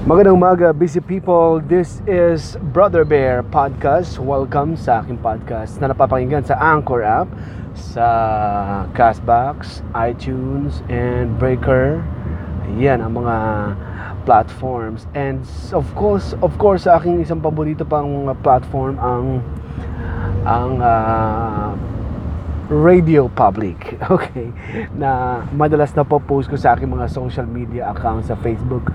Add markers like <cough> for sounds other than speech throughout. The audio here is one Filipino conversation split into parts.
Magandang umaga, busy people. This is Brother Bear Podcast. Welcome sa aking podcast na napapakinggan sa Anchor app, sa Castbox, iTunes, and Breaker. Yan ang mga platforms. And of course, of course, sa aking isang paborito pang platform ang ang ah, Radio Public. <laughs> Okay. Na madalas na po-post ko sa aking mga social media accounts sa Facebook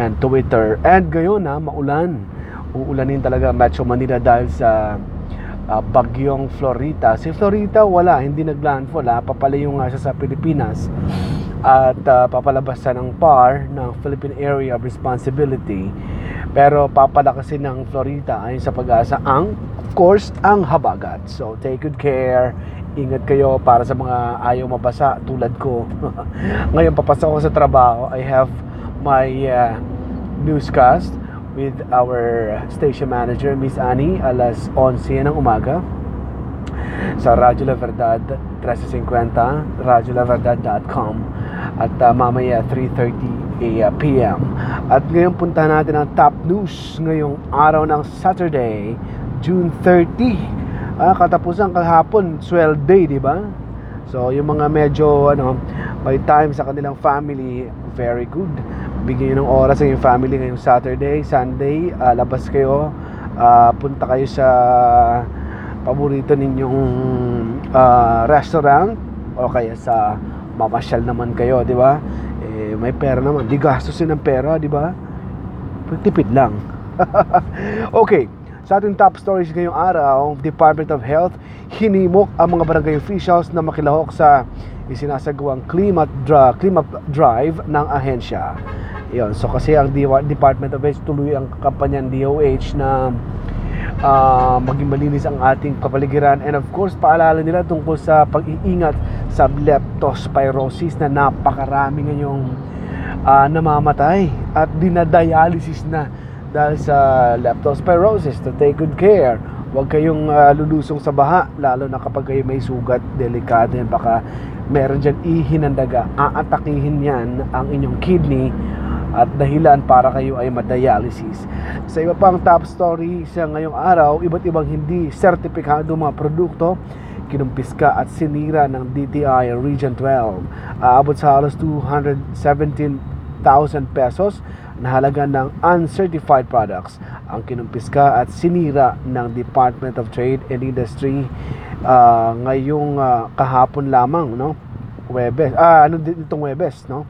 and Twitter. And ngayon na maulan. Uulanin talaga Metro Manila dahil sa ah, bagyong Florita. Si Florita wala, hindi naglandfall ha. Papalayo nga siya sa Pilipinas. At ah, papalabasan ng PAR ng Philippine Area of Responsibility. Pero papalakasin ng Florida ayon sa pag-asa ang of course ang habagat. So take good care. Ingat kayo para sa mga ayaw mabasa tulad ko. <laughs> Ngayon papasok ako sa trabaho. I have my uh, newscast with our station manager Miss Annie alas 11 ng umaga sa Radyo La Verdad 1350 radiolaverdad.com at uh, mamaya 3.30 p.m. At ngayon puntahan natin ang top news ngayong araw ng Saturday, June 30. Ah, katapusan kahapon, swell day, di ba? So, yung mga medyo ano, may time sa kanilang family, very good. Bigyan ng oras sa inyong family ngayong Saturday, Sunday, ah, labas kayo, ah, punta kayo sa paborito ninyong ah, restaurant o kaya sa mamasyal naman kayo, di ba? Eh, may pera naman, di gastusin ng pera, di ba? Tipid lang. <laughs> okay, sa ating top stories ngayong araw, Department of Health hinimok ang mga barangay officials na makilahok sa isinasagawang climate, dra- climate drive ng ahensya. Yon, so kasi ang Department of Health tuloy ang kampanyan DOH na ah, maging malinis ang ating kapaligiran and of course paalala nila tungkol sa pag-iingat sa leptospirosis na napakarami ngayong ah, namamatay at dinadialysis na dahil sa leptospirosis to take good care. Huwag kayong ah, lulusong sa baha lalo na kapag kayo may sugat delikado yan. Baka meron dyan ihinandaga. Aatakihin yan ang inyong kidney at dahilan para kayo ay madialysis. Sa iba pang top story sa ngayong araw, iba't ibang hindi sertipikado mga produkto. Kinumpiska at sinira ng DTI Region 12. Aabot sa halos 217,000 pesos na halaga ng uncertified products. Ang kinumpiska at sinira ng Department of Trade and Industry ah, ngayong ah, kahapon lamang no? Webes ah ano din itong Webes no?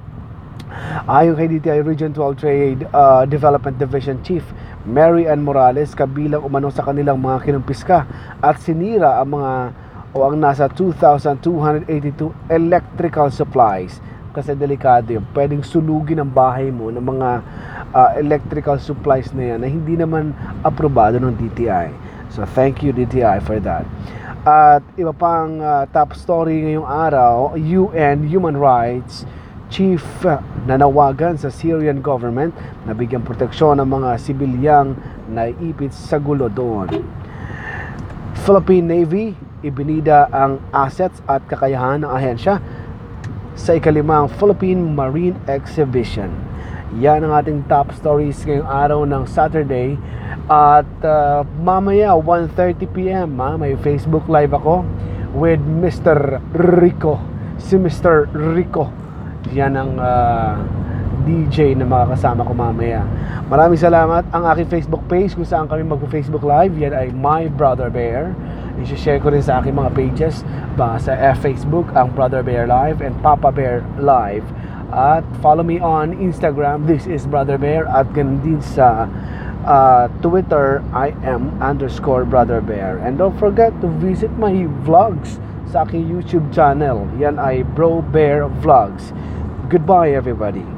Ayon kay DTI Region 12 Trade uh, Development Division Chief Mary Ann Morales kabilang umano sa kanilang mga kinumpiska at sinira ang mga o ang nasa 2,282 electrical supplies kasi delikado yun. Pwedeng sunugin ang bahay mo ng mga uh, electrical supplies na yan na hindi naman aprobado ng DTI. So thank you DTI for that. At iba pang uh, top story ngayong araw, UN Human Rights chief uh, nanawagan sa Syrian government na bigyan proteksyon ng mga sibilyang naipit sa gulo doon. Philippine Navy ibinida ang assets at kakayahan ng ahensya sa ikalimang Philippine Marine Exhibition. Yan ang ating top stories ngayong araw ng Saturday. At uh, mamaya 1.30pm ha, may Facebook live ako with Mr. Rico. Si Mr. Rico. Yan ang uh, DJ na makakasama ko mamaya. Maraming salamat. Ang aking Facebook page kung saan kami mag-Facebook live, yan ay My Brother Bear. I-share ko rin sa aking mga pages ba sa Facebook ang Brother Bear Live and Papa Bear Live. At follow me on Instagram, this is Brother Bear at ganun din sa uh, Twitter, I am underscore Brother Bear. And don't forget to visit my vlogs sa aking YouTube channel. Yan ay Bro Bear Vlogs. Goodbye everybody.